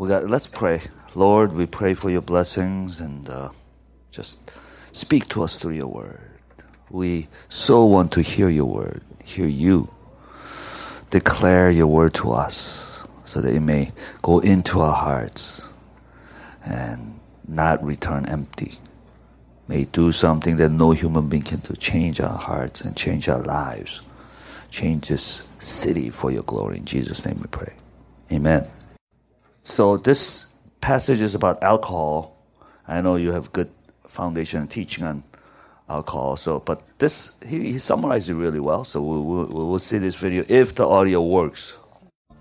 we got. Let's pray, Lord. We pray for your blessings and uh, just speak to us through your word. We so want to hear your word, hear you declare your word to us, so that it may go into our hearts and not return empty. May do something that no human being can do. Change our hearts and change our lives. Change this city for your glory. In Jesus' name we pray. Amen. So this passage is about alcohol. I know you have good foundation and teaching on alcohol. So, but this he, he summarized it really well. So we'll, we'll, we'll see this video if the audio works.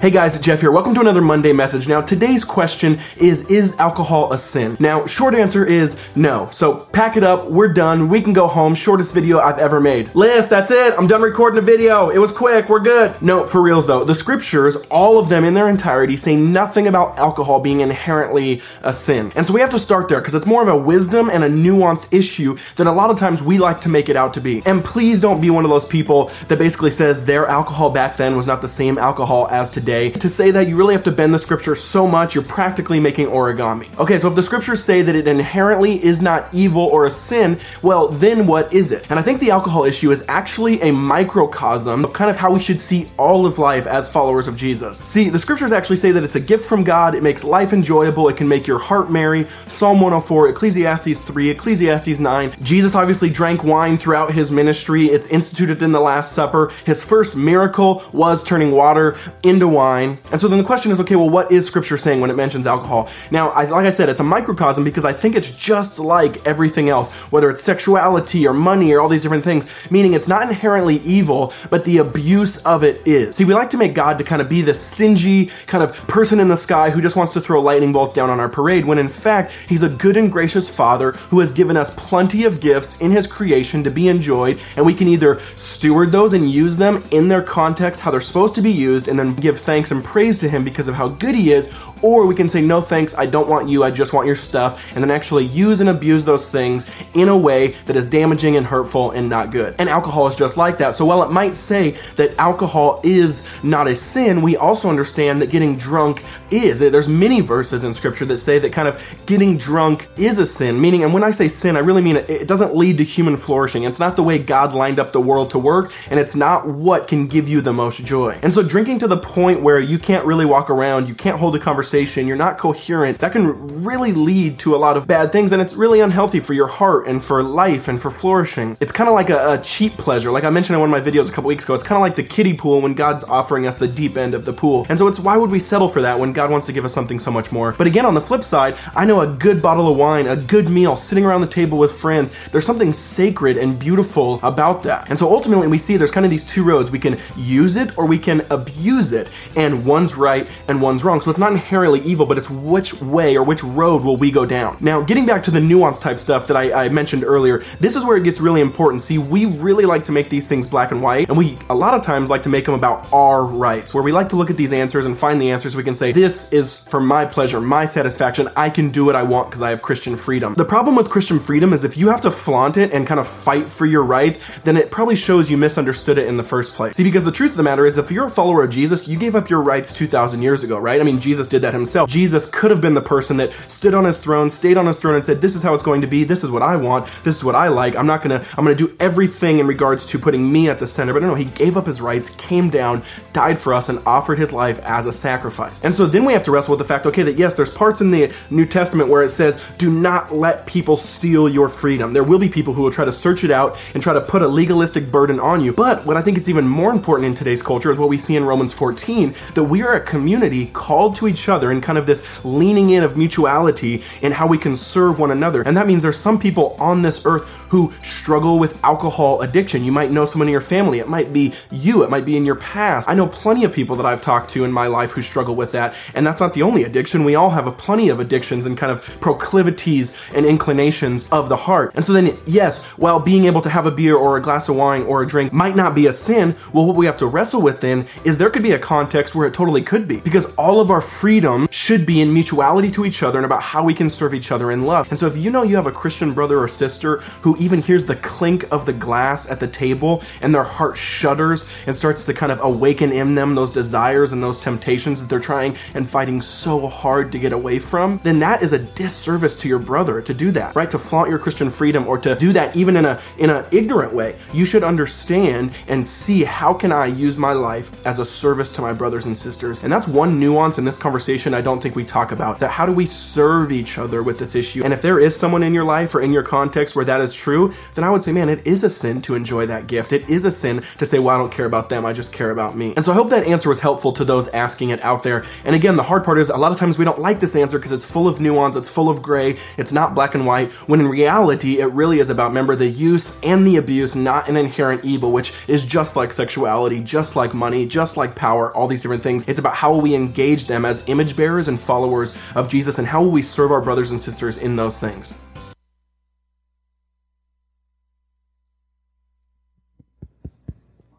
Hey guys, Jeff here. Welcome to another Monday message. Now, today's question is Is alcohol a sin? Now, short answer is no. So, pack it up. We're done. We can go home. Shortest video I've ever made. Liz, that's it. I'm done recording the video. It was quick. We're good. No, for reals though, the scriptures, all of them in their entirety, say nothing about alcohol being inherently a sin. And so we have to start there because it's more of a wisdom and a nuanced issue than a lot of times we like to make it out to be. And please don't be one of those people that basically says their alcohol back then was not the same alcohol as today to say that you really have to bend the scripture so much you're practically making origami. Okay, so if the scriptures say that it inherently is not evil or a sin, well, then what is it? And I think the alcohol issue is actually a microcosm of kind of how we should see all of life as followers of Jesus. See, the scriptures actually say that it's a gift from God, it makes life enjoyable, it can make your heart merry. Psalm 104, Ecclesiastes 3, Ecclesiastes 9. Jesus obviously drank wine throughout his ministry. It's instituted in the Last Supper. His first miracle was turning water into wine wine. And so then the question is, okay, well, what is Scripture saying when it mentions alcohol? Now, I, like I said, it's a microcosm because I think it's just like everything else, whether it's sexuality or money or all these different things, meaning it's not inherently evil, but the abuse of it is. See, we like to make God to kind of be this stingy kind of person in the sky who just wants to throw a lightning bolt down on our parade, when in fact, He's a good and gracious Father who has given us plenty of gifts in His creation to be enjoyed, and we can either steward those and use them in their context, how they're supposed to be used, and then give thanks and praise to him because of how good he is, or we can say, no thanks, I don't want you, I just want your stuff, and then actually use and abuse those things in a way that is damaging and hurtful and not good. And alcohol is just like that. So while it might say that alcohol is not a sin, we also understand that getting drunk is. There's many verses in scripture that say that kind of getting drunk is a sin, meaning, and when I say sin, I really mean it, it doesn't lead to human flourishing. It's not the way God lined up the world to work, and it's not what can give you the most joy. And so drinking to the point where you can't really walk around, you can't hold a conversation, conversation, you're not coherent, that can really lead to a lot of bad things and it's really unhealthy for your heart and for life and for flourishing. It's kind of like a, a, cheap pleasure. Like I mentioned in one of my videos a couple weeks ago, it's kind of like the kiddie pool when God's offering us the deep end of the pool. And so it's why would we settle for that when God wants to give us something so much more? But again, on the flip side, I know a good bottle of wine, a good meal, sitting around the table with friends, there's something sacred and beautiful about that. And so ultimately we see there's kind of these two roads. We can use it or we can abuse it. And one's right and one's wrong. So it's not inherently evil, but it's which way or which road will we go down. Now, getting back to the nuance type stuff that I, I mentioned earlier, this is where it gets really important. See, we really like to make these things black and white, and we a lot of times like to make them about our rights, where we like to look at these answers and find the answers. We can say, this is for my pleasure, my satisfaction. I can do what I want because I have Christian freedom. The problem with Christian freedom is if you have to flaunt it and kind of fight for your rights, then it probably shows you misunderstood it in the first place. See, because the truth of the matter is, if you're a follower of Jesus, you gave up your rights 2,000 years ago, right? I mean, Jesus did that himself. Jesus could have been the person that stood on his throne, stayed on his throne, and said, This is how it's going to be. This is what I want. This is what I like. I'm not gonna, I'm gonna do everything in regards to putting me at the center. But no, he gave up his rights, came down, died for us, and offered his life as a sacrifice. And so then we have to wrestle with the fact, okay, that yes, there's parts in the New Testament where it says, Do not let people steal your freedom. There will be people who will try to search it out and try to put a legalistic burden on you. But what I think is even more important in today's culture is what we see in Romans 14 that we are a community called to each other in kind of this leaning in of mutuality and how we can serve one another. And that means there's some people on this earth who struggle with alcohol addiction. You might know someone in your family. It might be you. It might be in your past. I know plenty of people that I've talked to in my life who struggle with that. And that's not the only addiction. We all have a plenty of addictions and kind of proclivities and inclinations of the heart. And so then, yes, while being able to have a beer or a glass of wine or a drink might not be a sin, well, what we have to wrestle with then is there could be a context context where it totally could be. Because all of our freedom should be in mutuality to each other and about how we can serve each other in love. And so if you know you have a Christian brother or sister who even hears the clink of the glass at the table and their heart shudders and starts to kind of awaken in them those desires and those temptations that they're trying and fighting so hard to get away from, then that is a disservice to your brother to do that, right? To flaunt your Christian freedom or to do that even in a in an ignorant way. You should understand and see how can I use my life as a service to my brothers and sisters. And that's one nuance in this conversation I don't think we talk about. That how do we serve each other with this issue? And if there is someone in your life or in your context where that is true, then I would say, man, it is a sin to enjoy that gift. It is a sin to say, well, I don't care about them, I just care about me. And so I hope that answer was helpful to those asking it out there. And again, the hard part is a lot of times we don't like this answer because it's full of nuance, it's full of gray, it's not black and white, when in reality, it really is about, remember, the use and the abuse, not an inherent evil, which is just like sexuality, just like money, just like power, all these different things. It's about how we engage them as image bearers and followers of Jesus and how we serve our brothers and sisters in those things.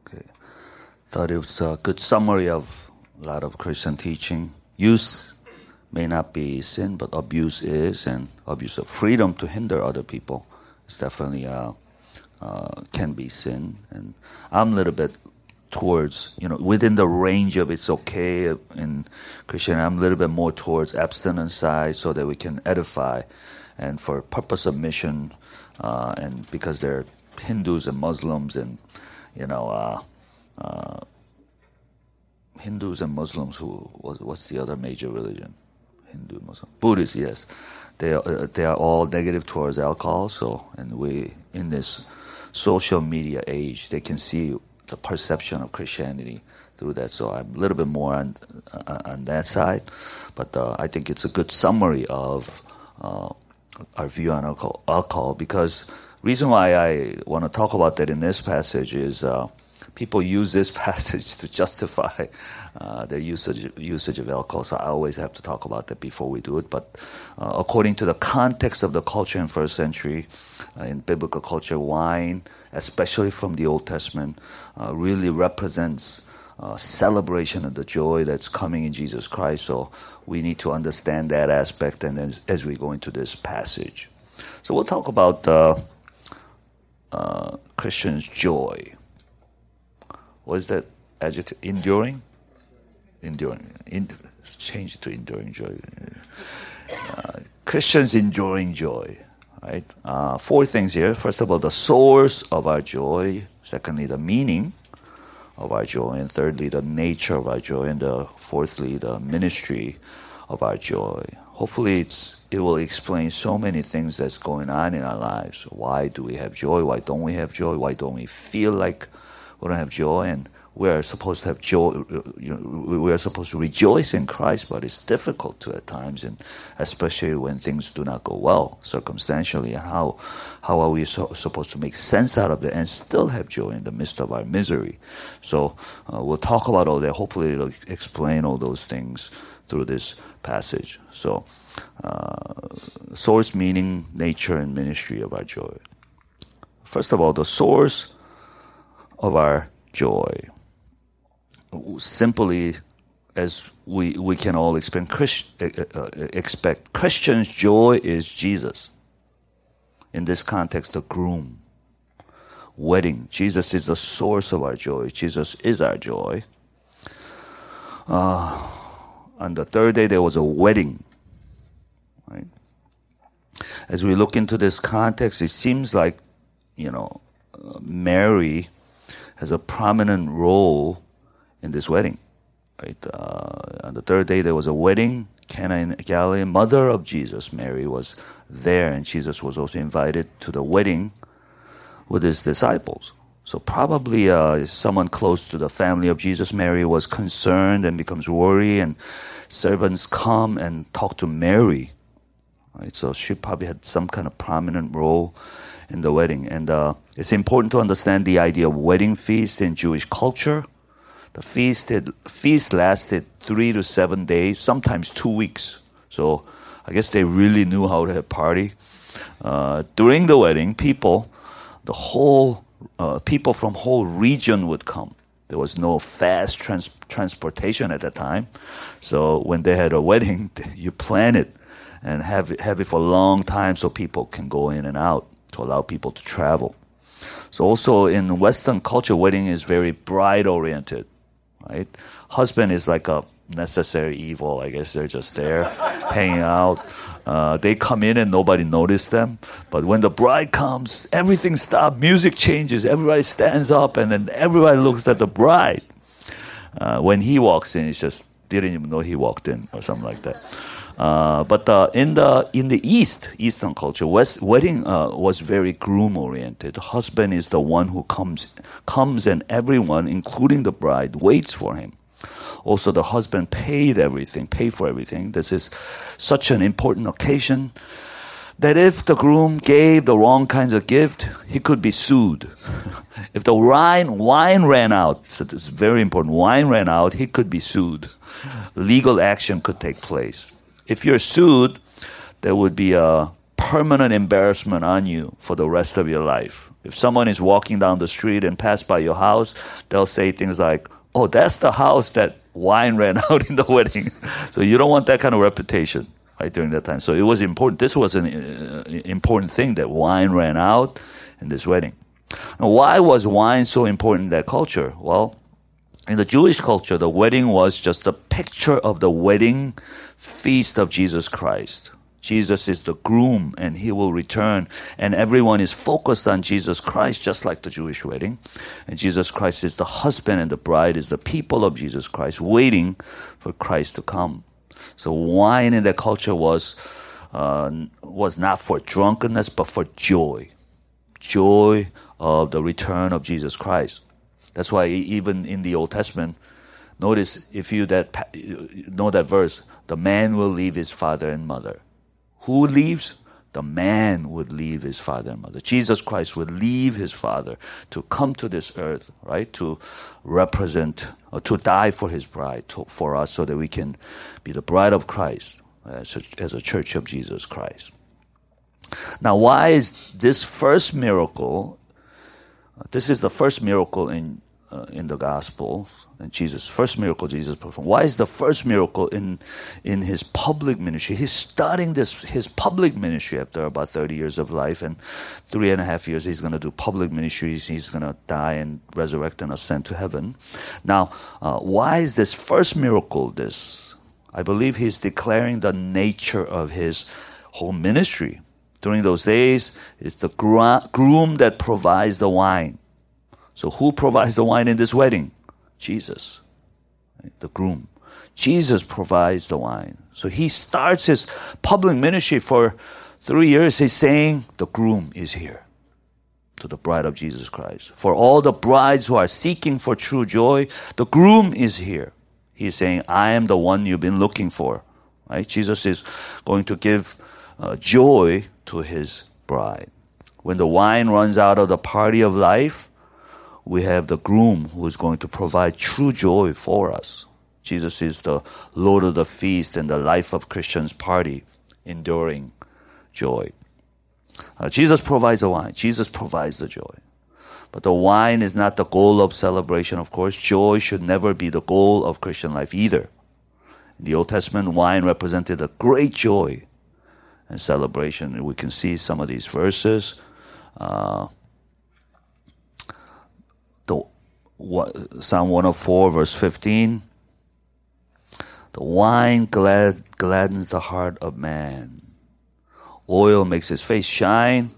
Okay. Thought it was a good summary of a lot of Christian teaching. Use may not be sin, but abuse is, and abuse of freedom to hinder other people is definitely uh, uh, can be sin. And I'm a little bit towards, you know, within the range of it's okay in Christian. I'm a little bit more towards abstinence side, so that we can edify, and for purpose of mission, uh, and because they're Hindus and Muslims, and you know. Uh, uh, Hindus and Muslims who what's the other major religion? Hindu, Muslim, Buddhist. Yes, they uh, they are all negative towards alcohol. So, and we in this social media age, they can see the perception of Christianity through that. So I'm a little bit more on uh, on that side, but uh, I think it's a good summary of uh, our view on alcohol, alcohol. Because reason why I want to talk about that in this passage is uh, people use this passage to justify uh, their usage usage of alcohol. So I always have to talk about that before we do it. But uh, according to the context of the culture in first century, uh, in biblical culture, wine, especially from the Old Testament, uh, really represents. Uh, celebration of the joy that's coming in Jesus Christ. So we need to understand that aspect, and as, as we go into this passage, so we'll talk about uh, Christians' joy was that adjective enduring? Enduring. In, change it to enduring joy. Uh, christians enduring joy right? Uh, four things here. First of all the source of our joy. Secondly the meaning of our joy. And thirdly the nature of our joy. And the fourthly the ministry of our joy. Hopefully it's it will explain so many things that's going on in our lives. Why do we have joy? Why don't we have joy? Why don't we feel like we don't have joy, and we're supposed to have joy. You know, we are supposed to rejoice in Christ, but it's difficult to at times, and especially when things do not go well circumstantially. And how how are we so, supposed to make sense out of it and still have joy in the midst of our misery? So uh, we'll talk about all that. Hopefully, it'll explain all those things through this passage. So. Uh, source, meaning, nature, and ministry of our joy. First of all, the source of our joy. Simply as we, we can all expect, Christ, uh, uh, expect, Christians' joy is Jesus. In this context, the groom. Wedding. Jesus is the source of our joy. Jesus is our joy. Uh, on the third day, there was a wedding. Right? As we look into this context, it seems like, you know, uh, Mary has a prominent role in this wedding. Right? Uh, on the third day, there was a wedding. Cana in Galilee, mother of Jesus, Mary, was there, and Jesus was also invited to the wedding with his disciples. So probably uh, someone close to the family of Jesus, Mary, was concerned and becomes worried, and servants come and talk to Mary. Right? So she probably had some kind of prominent role in the wedding. And uh, it's important to understand the idea of wedding feast in Jewish culture. The feast, feast lasted three to seven days, sometimes two weeks. So I guess they really knew how to party. Uh, during the wedding, people, the whole uh, people from whole region would come There was no fast trans- transportation at that time. So when they had a wedding, you plan it and have it, have it for a long time so people can go in and out to allow people to travel. So also in Western culture, wedding is very bride oriented, right? Husband is like a necessary evil. I guess they're just there, hanging out. Uh, they come in and nobody noticed them. But when the bride comes, everything stops. Music changes. Everybody stands up, and then everybody looks at the bride. Uh, when he walks in, it's just didn't even know he walked in or something like that. Uh, but uh, in the in the East, Eastern culture, West, wedding uh, was very groom oriented. The husband is the one who comes comes, and everyone, including the bride, waits for him. Also, the husband paid everything, paid for everything. This is such an important occasion that if the groom gave the wrong kinds of gift, he could be sued. if the wine wine ran out, so this is very important. Wine ran out, he could be sued. Legal action could take place. If you're sued, there would be a permanent embarrassment on you for the rest of your life. If someone is walking down the street and pass by your house, they'll say things like, "Oh, that's the house that wine ran out in the wedding. so you don't want that kind of reputation right during that time. So it was important. This was an uh, important thing that wine ran out in this wedding. Now, why was wine so important in that culture? Well, in the Jewish culture, the wedding was just a picture of the wedding feast of Jesus Christ. Jesus is the groom and he will return. And everyone is focused on Jesus Christ, just like the Jewish wedding. And Jesus Christ is the husband and the bride is the people of Jesus Christ, waiting for Christ to come. So wine in that culture was, uh, was not for drunkenness, but for joy. Joy of the return of Jesus Christ. That's why even in the Old Testament, notice if you that know that verse, the man will leave his father and mother who leaves? The man would leave his father and mother. Jesus Christ would leave his father to come to this earth, right? To represent, or to die for his bride, to, for us, so that we can be the bride of Christ uh, as a, as a church of Jesus Christ. Now, why is this first miracle? Uh, this is the first miracle in uh, in the gospel and Jesus first miracle Jesus performed. Why is the first miracle in in his public ministry? He's starting this his public ministry after about thirty years of life, and three and a half years he's going to do public ministries. He's going to die and resurrect and ascend to heaven. Now, uh, why is this first miracle? This I believe he's declaring the nature of his whole ministry. During those days, it's the groom that provides the wine. So who provides the wine in this wedding? Jesus, the groom. Jesus provides the wine. So he starts his public ministry for three years. He's saying, The groom is here to the bride of Jesus Christ. For all the brides who are seeking for true joy, the groom is here. He's saying, I am the one you've been looking for. Right? Jesus is going to give uh, joy to his bride. When the wine runs out of the party of life, we have the groom who is going to provide true joy for us. Jesus is the Lord of the feast and the life of Christians party, enduring joy. Uh, Jesus provides the wine. Jesus provides the joy. But the wine is not the goal of celebration, of course. Joy should never be the goal of Christian life either. In the Old Testament, wine represented a great joy and celebration. We can see some of these verses. Uh, Psalm 104, verse 15. The wine glad, gladdens the heart of man. Oil makes his face shine.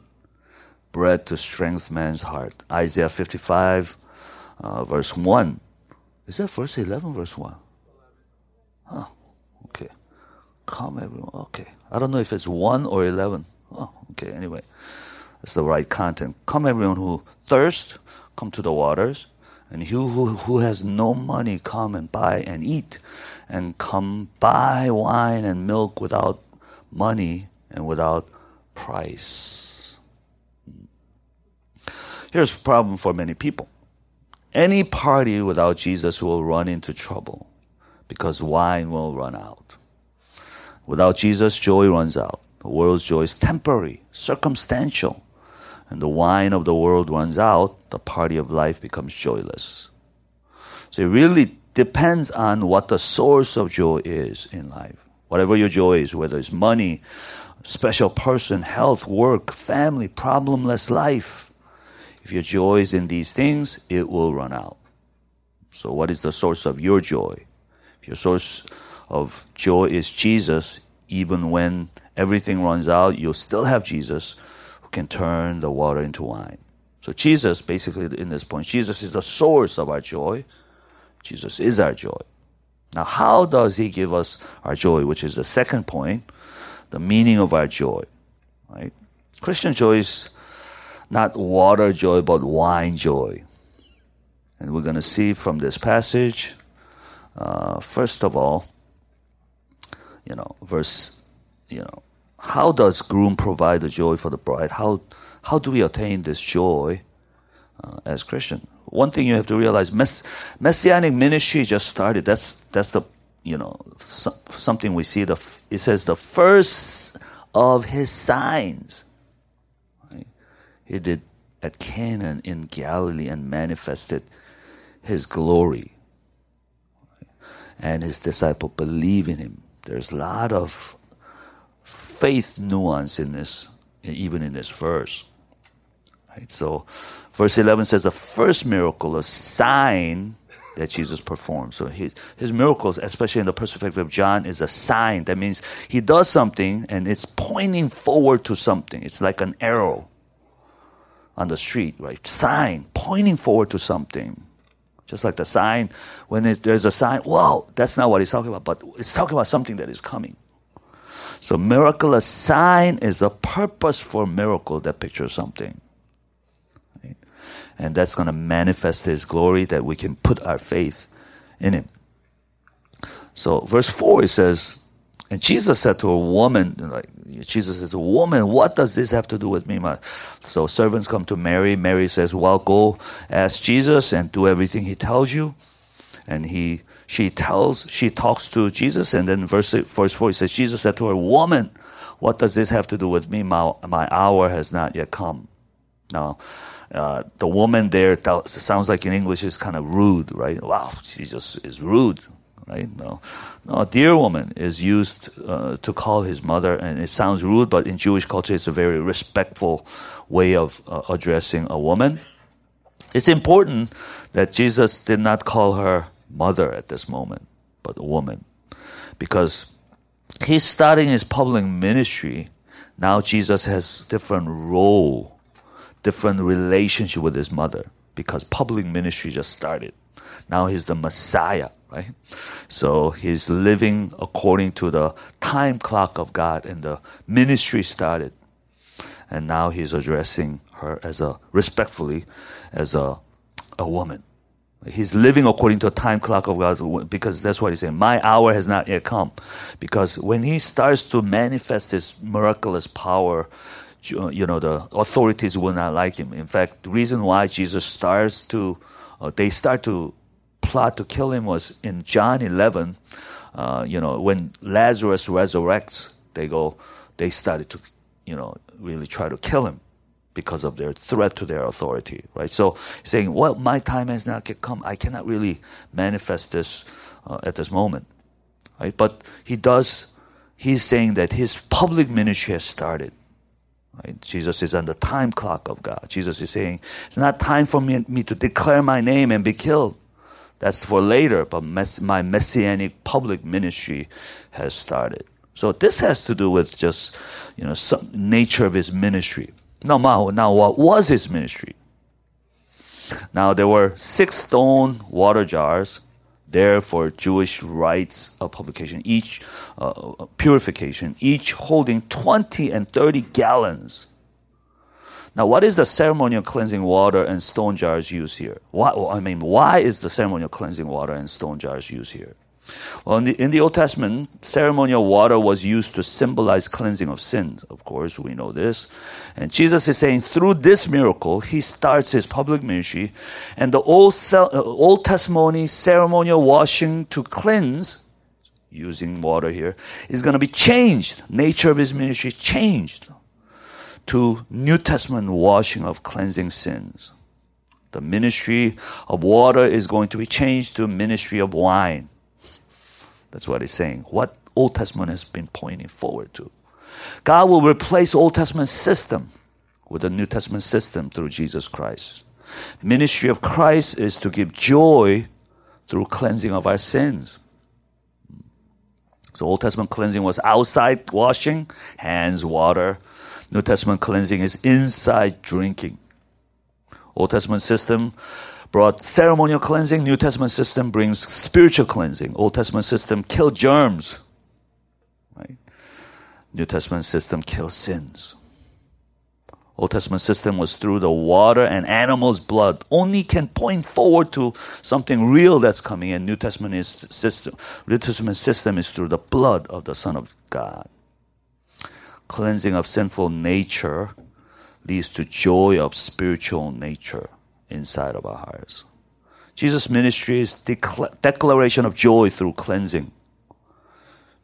Bread to strengthen man's heart. Isaiah 55, uh, verse 1. Is that verse 11, verse 1? Huh. Okay. Come, everyone. Okay. I don't know if it's 1 or 11. Oh, okay. Anyway, that's the right content. Come, everyone who thirst, come to the waters. And who, who has no money, come and buy and eat, and come buy wine and milk without money and without price. Here's a problem for many people. Any party without Jesus will run into trouble because wine will run out. Without Jesus, joy runs out. The world's joy is temporary, circumstantial and the wine of the world runs out, the party of life becomes joyless. So it really depends on what the source of joy is in life. Whatever your joy is, whether it's money, special person, health, work, family, problemless life. If your joy is in these things, it will run out. So, what is the source of your joy? If your source of joy is Jesus, even when everything runs out, you'll still have Jesus can turn the water into wine. So, Jesus, basically, in this point, Jesus is the source of our joy. Jesus is our joy. Now, how does he give us our joy, which is the second point, the meaning of our joy, right? Christian joy is not water joy, but wine joy. And we're going to see from this passage, uh, first of all, you know, verse, you know, how does groom provide the joy for the bride? How, how do we attain this joy uh, as Christian? One thing you have to realize, mess, messianic ministry just started. That's, that's the, you know, so, something we see. The, it says the first of his signs. Right? He did at Cana in Galilee and manifested his glory. And his disciple believe in him. There's a lot of faith nuance in this, even in this verse. Right? So, verse 11 says the first miracle, a sign that Jesus performed. So his, his miracles, especially in the perspective of John, is a sign. That means he does something and it's pointing forward to something. It's like an arrow on the street, right? Sign pointing forward to something. Just like the sign, when it, there's a sign, wow, that's not what he's talking about, but it's talking about something that is coming. So, miracle, a sign is a purpose for miracle that pictures something. And that's going to manifest his glory that we can put our faith in him. So, verse 4, it says, and Jesus said to a woman, like Jesus says, "Woman, what does this have to do with me?" So servants come to Mary. Mary says, "Well, go ask Jesus and do everything he tells you." And he, she tells, she talks to Jesus, and then verse verse four, he says, Jesus said to her, "Woman, what does this have to do with me? My my hour has not yet come." Now. Uh, the woman there sounds like in English is kind of rude, right? Wow, she just is rude right? No, no, dear woman is used uh, to call his mother, and it sounds rude, but in Jewish culture, it's a very respectful way of uh, addressing a woman. It's important that Jesus did not call her mother at this moment, but a woman, because he's starting his public ministry. Now Jesus has different role, different relationship with his mother, because public ministry just started. Now he's the Messiah right? So he's living according to the time clock of God, and the ministry started. And now he's addressing her as a respectfully as a a woman. He's living according to a time clock of God because that's what he's saying. My hour has not yet come. Because when he starts to manifest his miraculous power, you know, the authorities will not like him. In fact, the reason why Jesus starts to, uh, they start to plot to kill him was in John 11. Uh, you know, when Lazarus resurrects, they go, they started to, you know, really try to kill him because of their threat to their authority, right? So saying, well, my time has not yet come. I cannot really manifest this uh, at this moment, right? But he does, he's saying that his public ministry has started. Right? Jesus is on the time clock of God. Jesus is saying, it's not time for me, me to declare my name and be killed. That's for later, but mess, my messianic public ministry has started. So this has to do with just, you know, some nature of his ministry. Now, now what was his ministry? Now there were six stone water jars there for Jewish rites of publication, each uh, purification, each holding 20 and 30 gallons now, what is the ceremonial cleansing water and stone jars used here? Why, I mean, why is the ceremonial cleansing water and stone jars used here? Well, in the, in the, Old Testament, ceremonial water was used to symbolize cleansing of sins. Of course, we know this. And Jesus is saying through this miracle, he starts his public ministry. And the Old, uh, Old Testimony ceremonial washing to cleanse, using water here, is going to be changed. Nature of his ministry changed to New Testament washing of cleansing sins. The ministry of water is going to be changed to ministry of wine. That's what he's saying. What Old Testament has been pointing forward to. God will replace Old Testament system with a New Testament system through Jesus Christ. Ministry of Christ is to give joy through cleansing of our sins. So Old Testament cleansing was outside washing, hands, water. New Testament cleansing is inside drinking. Old Testament system brought ceremonial cleansing. New Testament system brings spiritual cleansing. Old Testament system killed germs. Right? New Testament system kills sins. Old Testament system was through the water and animals' blood. Only can point forward to something real that's coming. in. New Testament is system. New Testament system is through the blood of the Son of God. Cleansing of sinful nature leads to joy of spiritual nature inside of our hearts. Jesus' ministry is decla- declaration of joy through cleansing.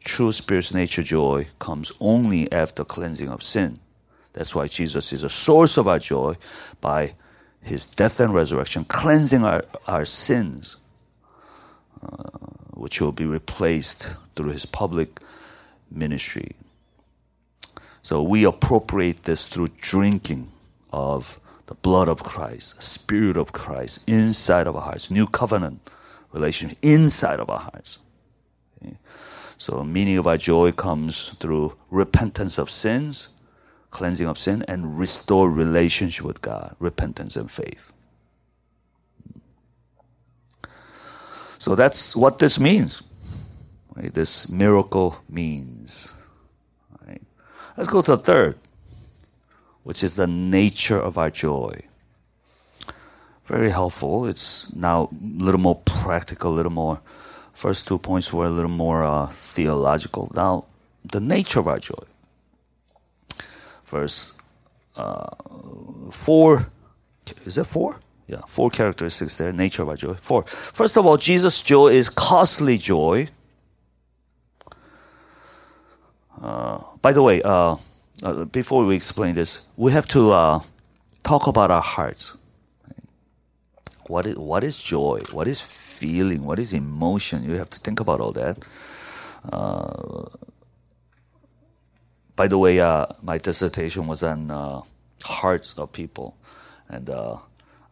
True spiritual nature joy comes only after cleansing of sin. That's why Jesus is a source of our joy by his death and resurrection, cleansing our, our sins, uh, which will be replaced through his public ministry. So we appropriate this through drinking of the blood of Christ, the Spirit of Christ inside of our hearts, new covenant relationship inside of our hearts. Okay? So meaning of our joy comes through repentance of sins, cleansing of sin, and restore relationship with God, repentance and faith. So that's what this means. Right? This miracle means. Right? Let's go to the third which is the nature of our joy. Very helpful. It's now a little more practical, a little more. First two points were a little more uh, theological. Now, the nature of our joy. Verse uh, four. Is it four? Yeah, four characteristics there. Nature of our joy. Four. First of all, Jesus' joy is costly joy. Uh, by the way, uh, uh, before we explain this, we have to uh, talk about our hearts. What is, what is joy? What is feeling? What is emotion? You have to think about all that. Uh, by the way, uh, my dissertation was on uh, hearts of people, and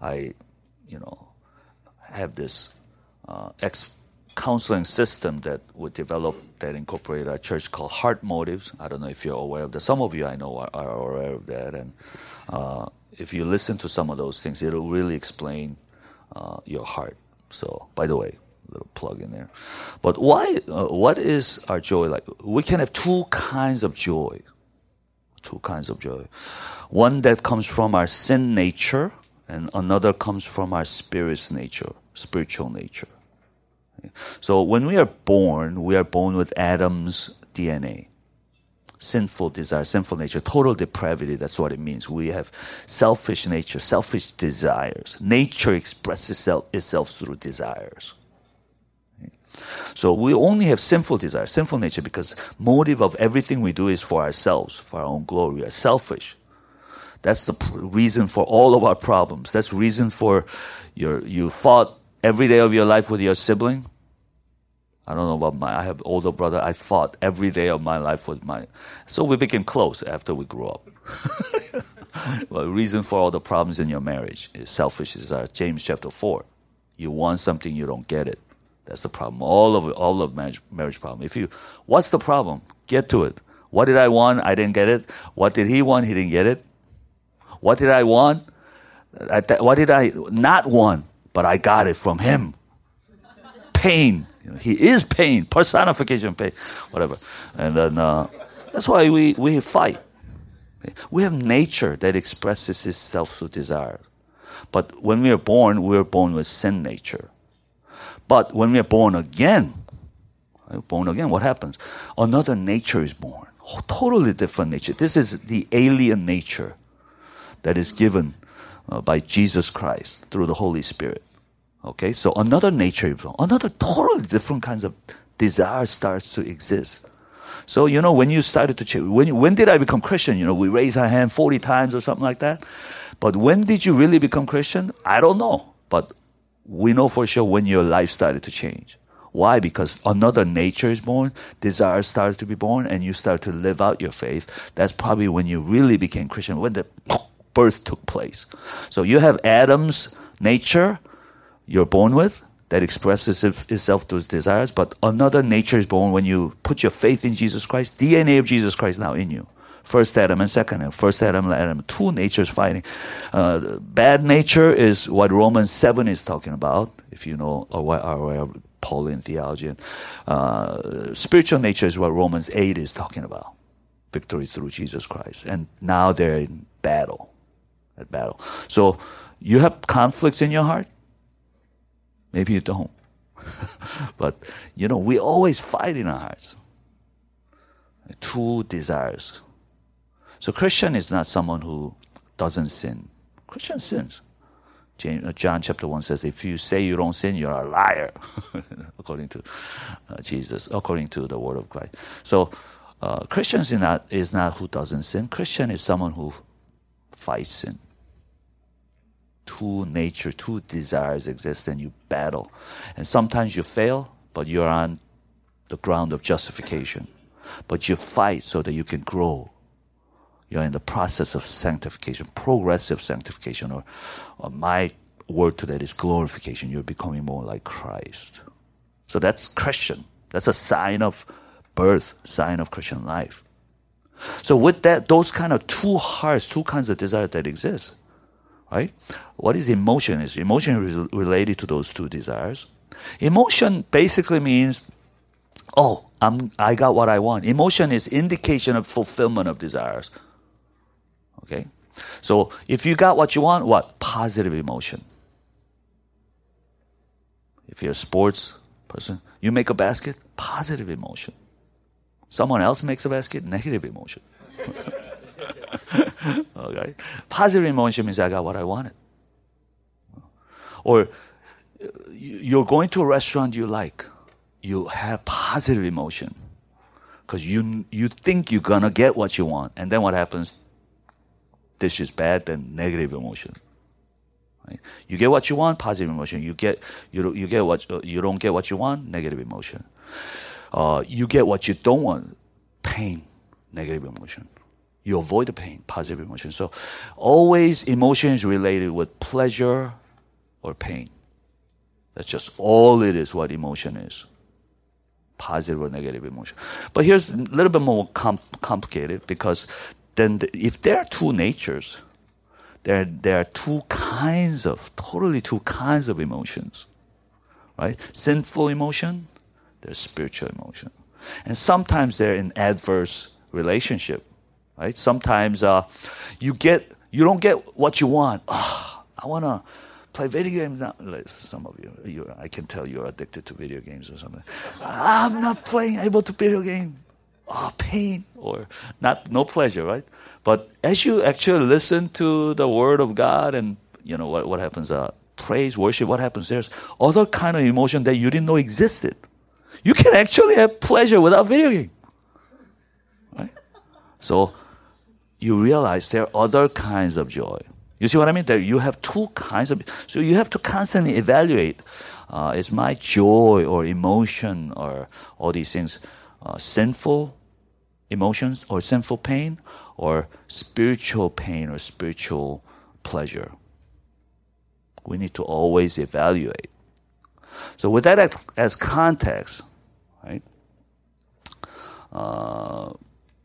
I, you know, have this ex counseling system that we developed that incorporated our church called Heart Motives. I don't know if you're aware of that. Some of you I know are, are aware of that. And uh, if you listen to some of those things, it'll really explain uh, your heart. So, by the way, a little plug in there. But why? Uh, what is our joy like? We can have two kinds of joy. Two kinds of joy. One that comes from our sin nature, and another comes from our spirit's nature, spiritual nature. So when we are born, we are born with Adam's DNA. Sinful desire, sinful nature, total depravity, that's what it means. We have selfish nature, selfish desires. Nature expresses itself, through desires. So we only have sinful desire, sinful nature, because motive of everything we do is for ourselves, for our own glory. We are selfish. That's the reason for all of our problems. That's reason for your you fought every day of your life with your sibling. I don't know about my. I have older brother. I fought every day of my life with my. So we became close after we grew up. well, the reason for all the problems in your marriage is selfish desire. Uh, James chapter four. You want something, you don't get it. That's the problem. All of all of marriage, marriage problem. If you, what's the problem? Get to it. What did I want? I didn't get it. What did he want? He didn't get it. What did I want? what did I not want? But I got it from him. Pain you know, he is pain, personification pain, whatever. And then uh, that's why we, we fight. We have nature that expresses itself through desire. But when we are born, we are born with sin nature. But when we are born again, born again, what happens? Another nature is born. A totally different nature. This is the alien nature that is given uh, by Jesus Christ through the Holy Spirit. Okay, so another nature, another totally different kinds of desire starts to exist. So, you know, when you started to change, when, when did I become Christian? You know, we raise our hand 40 times or something like that. But when did you really become Christian? I don't know. But we know for sure when your life started to change. Why? Because another nature is born, desire started to be born, and you start to live out your faith. That's probably when you really became Christian, when the birth took place. So you have Adam's nature you're born with, that expresses itself through desires, but another nature is born when you put your faith in Jesus Christ. DNA of Jesus Christ now in you. First Adam and second Adam. First Adam, and Adam. Two natures fighting. Uh, bad nature is what Romans 7 is talking about, if you know our, our Pauline theology. Uh, spiritual nature is what Romans 8 is talking about. Victory through Jesus Christ. And now they're in battle. At battle. So you have conflicts in your heart Maybe you don't. but, you know, we always fight in our hearts. Two desires. So Christian is not someone who doesn't sin. Christian sins. Uh, John chapter 1 says, if you say you don't sin, you're a liar, according to uh, Jesus, according to the word of Christ. So, uh, Christian is not, is not who doesn't sin. Christian is someone who fights sin two nature, two desires exist and you battle. And sometimes you fail, but you're on the ground of justification. But you fight so that you can grow. You're in the process of sanctification, progressive sanctification, or, or my word to that is glorification. You're becoming more like Christ. So that's Christian. That's a sign of birth, sign of Christian life. So with that, those kind of two hearts, two kinds of desires that exist, right? What is emotion? Is emotion is related to those two desires? Emotion basically means, oh, I'm, I got what I want. Emotion is indication of fulfillment of desires. Okay, so if you got what you want, what positive emotion? If you're a sports person, you make a basket, positive emotion. Someone else makes a basket, negative emotion. okay? Positive emotion means I got what I wanted. Or you're going to a restaurant you like, you have positive emotion because you you think you're gonna get what you want, and then what happens? Dish is bad, then negative emotion. You get what you want, positive emotion. You get you you get what you don't get what you want, negative emotion. Uh, you get what you don't want, pain, negative emotion you avoid the pain, positive emotion. So always emotion is related with pleasure or pain. That's just all it is what emotion is. Positive or negative emotion. But here's a little bit more com- complicated because then the, if there are two natures, there, there are two kinds of, totally two kinds of emotions. Right? Sinful emotion, there's spiritual emotion. And sometimes they're in adverse relationship right? Sometimes uh, you get you don't get what you want. Oh, I want to play video games now. Some of you, I can tell you're addicted to video games or something. I'm not playing able to video game. Oh, pain or not, no pleasure, right? But as you actually listen to the word of God and you know what, what happens, uh, praise, worship, what happens? There's other kind of emotion that you didn't know existed. You can actually have pleasure without video game, right? So you realize there are other kinds of joy. You see what I mean? That you have two kinds of, so you have to constantly evaluate, uh, is my joy or emotion or all these things uh, sinful emotions or sinful pain or spiritual pain or spiritual pleasure? We need to always evaluate. So with that as, as context, right? Uh,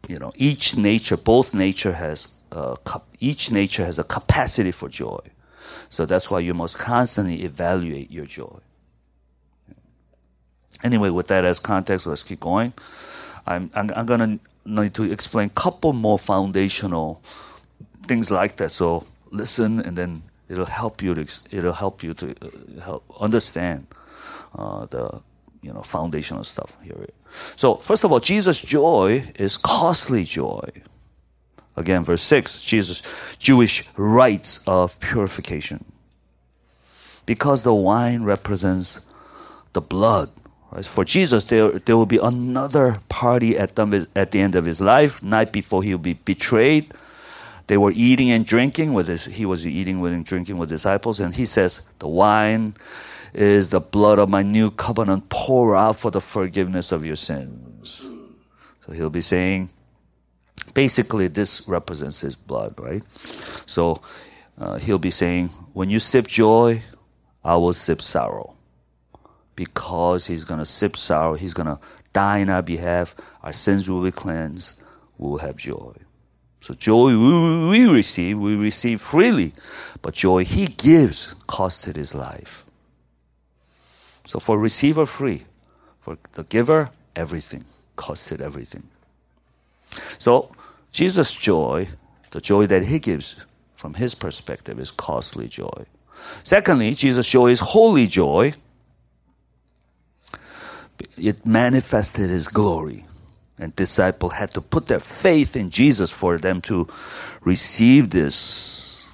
you know, each nature, both nature has, uh, each nature has a capacity for joy. So that's why you must constantly evaluate your joy. Anyway, with that as context, let's keep going. I'm, I'm, I'm going to need to explain a couple more foundational things like that. So listen, and then it'll help you to it'll help you to uh, help understand uh, the you know foundational stuff here. So, first of all, Jesus' joy is costly joy. Again, verse 6, Jesus' Jewish rites of purification. Because the wine represents the blood, Right? For Jesus, there, there will be another party at the, at the end of his life, night before he will be betrayed. They were eating and drinking with his, he was eating and drinking with disciples, and he says, The wine is the blood of my new covenant pour out for the forgiveness of your sins. So he'll be saying, basically, this represents his blood, right? So uh, he'll be saying, When you sip joy, I will sip sorrow because he's going to sip sorrow. He's going to die in our behalf. Our sins will be cleansed. We will have joy. So joy we, receive, we receive freely. But joy he gives costed his life. So for receiver free, for the giver, everything. Costed everything. So Jesus' joy, the joy that he gives from his perspective, is costly joy. Secondly, Jesus' joy is holy joy it manifested his glory. And disciples had to put their faith in Jesus for them to receive this.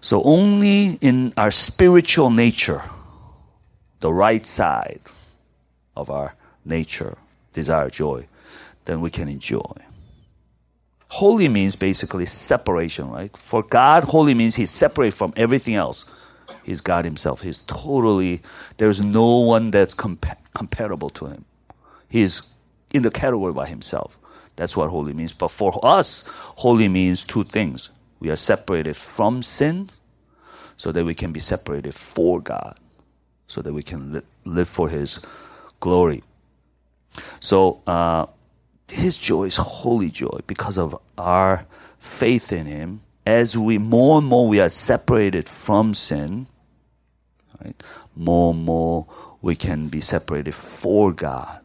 So only in our spiritual nature, the right side of our nature, desire joy, then we can enjoy. Holy means basically separation, right? For God, holy means He's separate from everything else. He's God Himself. He's totally, there's no one that's compa- comparable to Him. He's in the category by Himself. That's what holy means. But for us, holy means two things. We are separated from sin so that we can be separated for God, so that we can li- live for His glory. So, uh, His joy is holy joy because of our faith in Him as we more and more we are separated from sin, right, more and more we can be separated for God.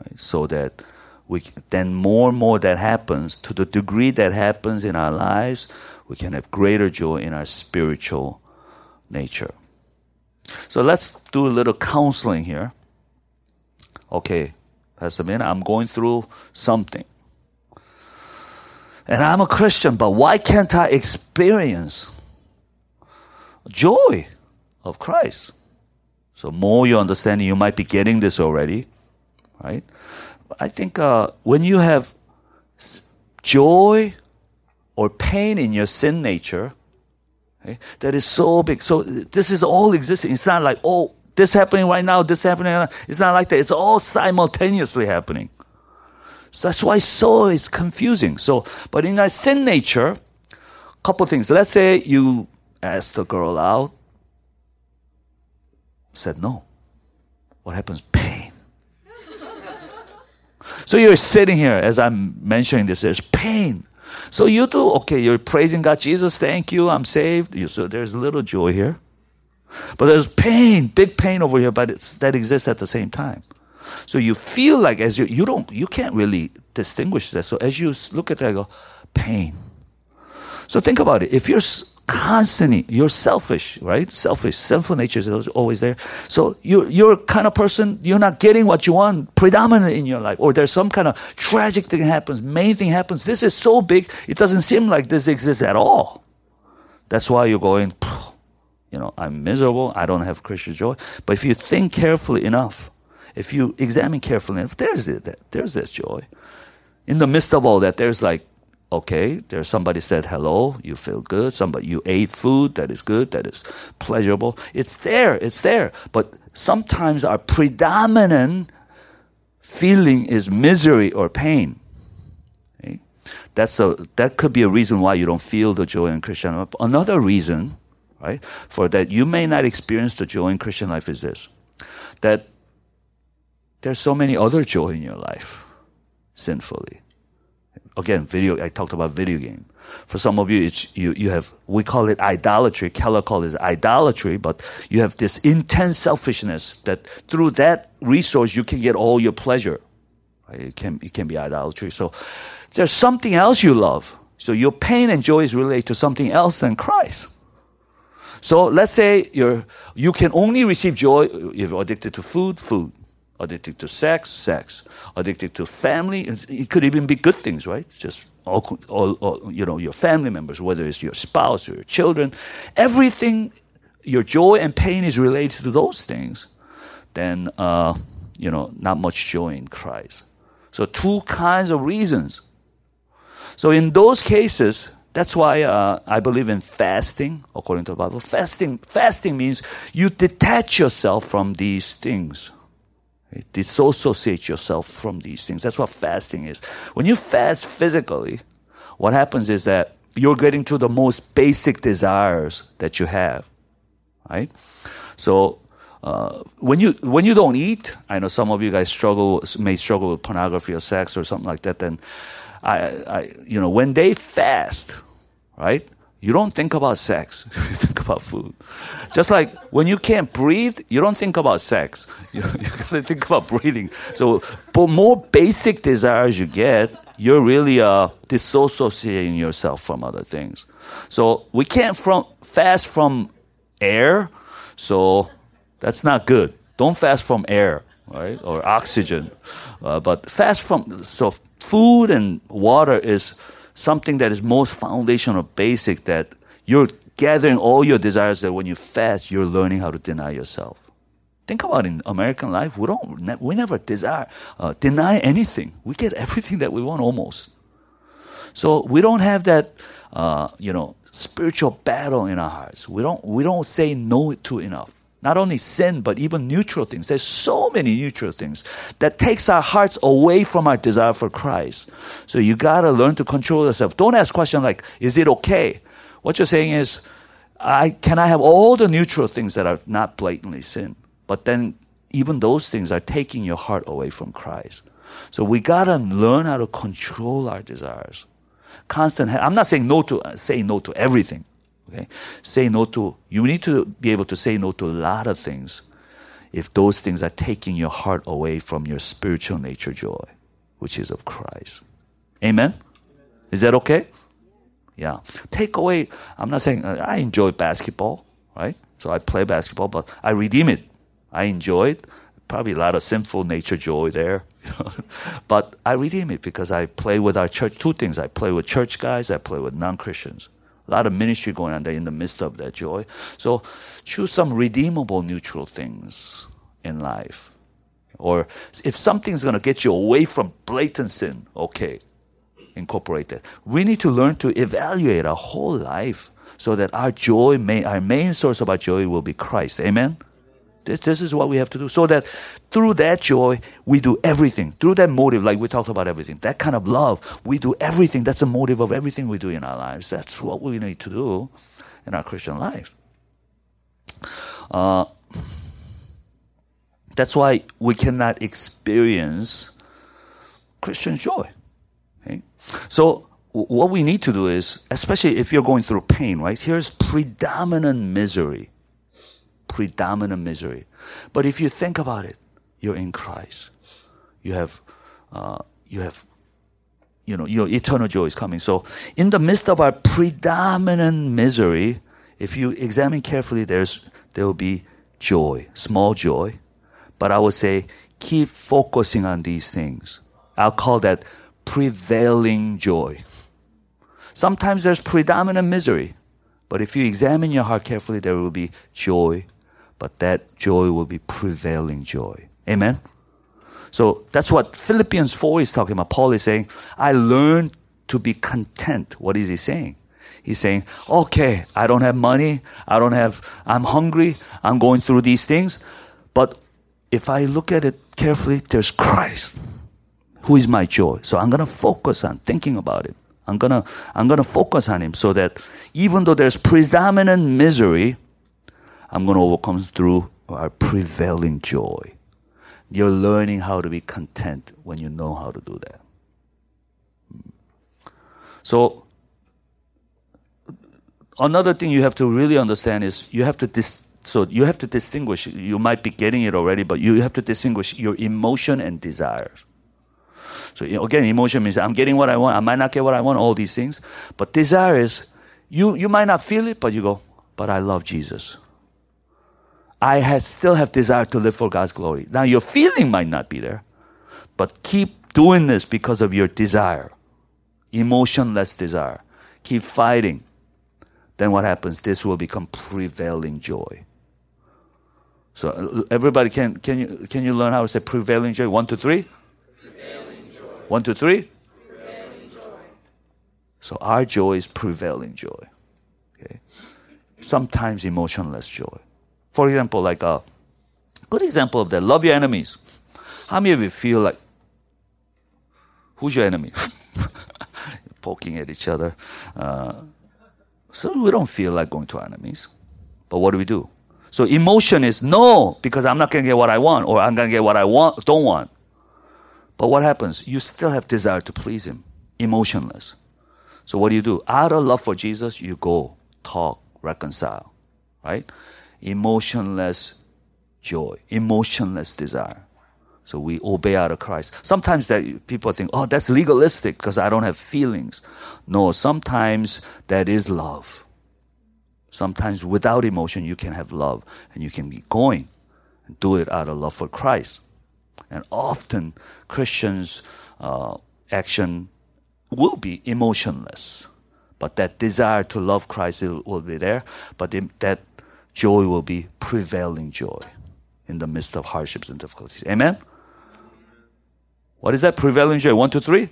Right, so that we then more and more that happens to the degree that happens in our lives, we can have greater joy in our spiritual nature. So let's do a little counseling here. Okay, Pastor Min, I'm going through something. And I'm a Christian, but why can't I experience joy of Christ? So, more you understand, you might be getting this already, right? I think uh, when you have joy or pain in your sin nature, okay, that is so big. So, this is all existing. It's not like, oh, this happening right now, this happening. It's not like that. It's all simultaneously happening. So that's why so is confusing. So, but in our sin nature, couple things. Let's say you asked the girl out, said no. What happens? Pain. so you're sitting here as I'm mentioning this. There's pain. So you do okay. You're praising God, Jesus. Thank you. I'm saved. You, so there's little joy here, but there's pain, big pain over here. But it's, that exists at the same time. So you feel like as you you don't you can't really distinguish that. So as you look at that, I go pain. So think about it. If you're constantly you're selfish, right? Selfish, sinful nature is always there. So you you're kind of person you're not getting what you want predominant in your life, or there's some kind of tragic thing happens, main thing happens. This is so big, it doesn't seem like this exists at all. That's why you're going. You know, I'm miserable. I don't have Christian joy. But if you think carefully enough, if you examine carefully, enough there's it, there's this joy. In the midst of all that, there's like, okay, there's somebody said hello, you feel good. Somebody you ate food that is good, that is pleasurable. It's there, it's there. But sometimes our predominant feeling is misery or pain. Okay? That's a, that could be a reason why you don't feel the joy in Christian life. Another reason, right, for that you may not experience the joy in Christian life is this. That there's so many other joy in your life sinfully. Again, video, I talked about video game. For some of you, it's, you, you have, we call it idolatry. Keller calls it idolatry, but you have this intense selfishness that through that resource, you can get all your pleasure. Right? It can, it can be idolatry. So there's something else you love. So your pain and joy is related to something else than Christ. So let's say you're, you can only receive joy if you're addicted to food, food addicted to sex, sex, addicted to family. It could even be good things, right? Just all, all, all, you know, your family members, whether it's your spouse or your children, everything, your joy and pain is related to those things. then uh, you know not much joy in Christ. So two kinds of reasons. So in those cases, that's why uh, I believe in fasting, according to the Bible. Fasting, fasting means you detach yourself from these things. Dissociate yourself from these things. That's what fasting is. When you fast physically, what happens is that you're getting to the most basic desires that you have, right? So uh, when you when you don't eat, I know some of you guys struggle may struggle with pornography or sex or something like that. Then, I, I you know when they fast, right? You don't think about sex. you think about food. Just like when you can't breathe, you don't think about sex. You, you gotta think about breathing. So, the more basic desires you get, you're really uh, dissociating yourself from other things. So we can't from, fast from air. So that's not good. Don't fast from air, right, or oxygen. Uh, but fast from so food and water is something that is most foundational, basic. That you're gathering all your desires. That when you fast, you're learning how to deny yourself. Think about in American life, we don't, we never desire, uh, deny anything. We get everything that we want almost. So we don't have that, uh, you know, spiritual battle in our hearts. We don't, we don't say no to enough. Not only sin, but even neutral things. There's so many neutral things that takes our hearts away from our desire for Christ. So you gotta learn to control yourself. Don't ask questions like, is it okay? What you're saying is, I, can I have all the neutral things that are not blatantly sin? But then even those things are taking your heart away from Christ. So we gotta learn how to control our desires. Constant. I'm not saying no to uh, say no to everything. Okay, say no to. You need to be able to say no to a lot of things, if those things are taking your heart away from your spiritual nature joy, which is of Christ. Amen. Is that okay? Yeah. Take away. I'm not saying I enjoy basketball, right? So I play basketball, but I redeem it I enjoy it. Probably a lot of sinful nature joy there. but I redeem it because I play with our church. Two things. I play with church guys. I play with non-Christians. A lot of ministry going on there in the midst of that joy. So choose some redeemable neutral things in life. Or if something's going to get you away from blatant sin, okay, incorporate that. We need to learn to evaluate our whole life so that our joy, may, our main source of our joy will be Christ. Amen? This, this is what we have to do. So that through that joy, we do everything. Through that motive, like we talked about everything, that kind of love, we do everything. That's the motive of everything we do in our lives. That's what we need to do in our Christian life. Uh, that's why we cannot experience Christian joy. Okay? So, what we need to do is, especially if you're going through pain, right? Here's predominant misery predominant misery. But if you think about it, you're in Christ. You have, uh, you have, you know, your eternal joy is coming. So in the midst of our predominant misery, if you examine carefully, there's, there will be joy, small joy. But I would say keep focusing on these things. I'll call that prevailing joy. Sometimes there's predominant misery, but if you examine your heart carefully, there will be joy but that joy will be prevailing joy. Amen? So that's what Philippians 4 is talking about. Paul is saying, I learned to be content. What is he saying? He's saying, okay, I don't have money. I don't have, I'm hungry. I'm going through these things. But if I look at it carefully, there's Christ who is my joy. So I'm going to focus on thinking about it. I'm going to, I'm going to focus on him so that even though there's predominant misery, I'm going to overcome through our prevailing joy. You're learning how to be content when you know how to do that. Hmm. So, another thing you have to really understand is you have to dis- so you have to distinguish. You might be getting it already, but you have to distinguish your emotion and desires. So again, emotion means I'm getting what I want. I might not get what I want. All these things, but desire is you you might not feel it, but you go. But I love Jesus. I still have desire to live for God's glory. Now your feeling might not be there, but keep doing this because of your desire, emotionless desire. Keep fighting. Then what happens? This will become prevailing joy. So uh, everybody can can you can you learn how to say prevailing joy? One, two, three. One, two, three. So our joy is prevailing joy. Okay. Sometimes emotionless joy. For example, like a good example of that. Love your enemies. How many of you feel like who's your enemy? Poking at each other. Uh, so we don't feel like going to our enemies. But what do we do? So emotion is no, because I'm not going to get what I want, or I'm going to get what I want, don't want. But what happens? You still have desire to please Him, emotionless. So what do you do? Out of love for Jesus, you go, talk, reconcile, right? Emotionless joy, emotionless desire. So we obey out of Christ. Sometimes that people think, oh, that's legalistic because I don't have feelings. No, sometimes that is love. Sometimes without emotion, you can have love and you can be going and do it out of love for Christ. And often Christians' uh, action will be emotionless, but that desire to love Christ will be there, but that joy will be prevailing joy in the midst of hardships and difficulties. Amen? What is that prevailing joy? One, two, three?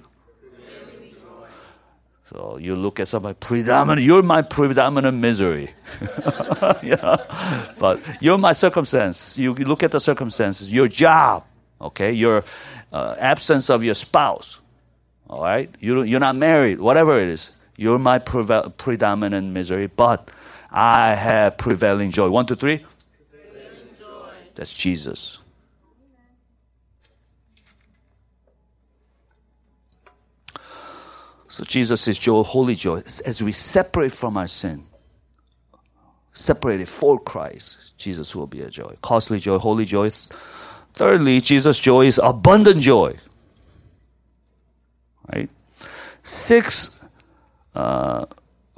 So you look at somebody predominant, you're my predominant misery. yeah. But you're my circumstance. You look at the circumstances, your job, okay, your uh, absence of your spouse, all right? You, you're not married, whatever it is. You're my predominant misery, but I have prevailing joy. One, two, three. That's Jesus. So Jesus is joy, holy joy. As we separate from our sin, separated for Christ, Jesus will be a joy. Costly joy, holy joy. Thirdly, Jesus' joy is abundant joy. Right? Six, uh,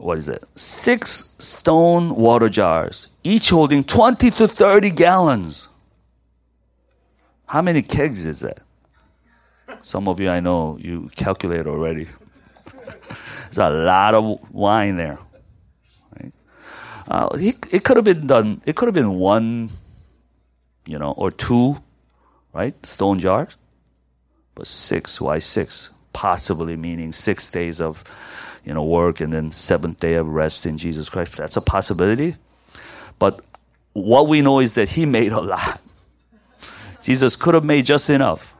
what is it? Six stone water jars, each holding 20 to 30 gallons. How many kegs is that? Some of you I know you calculate already. There's a lot of wine there. Right? Uh, it, it could have been done. It could have been one, you know, or two, right? Stone jars, but six. Why six? Possibly meaning six days of, you know, work and then seventh day of rest in Jesus Christ. That's a possibility. But what we know is that He made a lot. Jesus could have made just enough,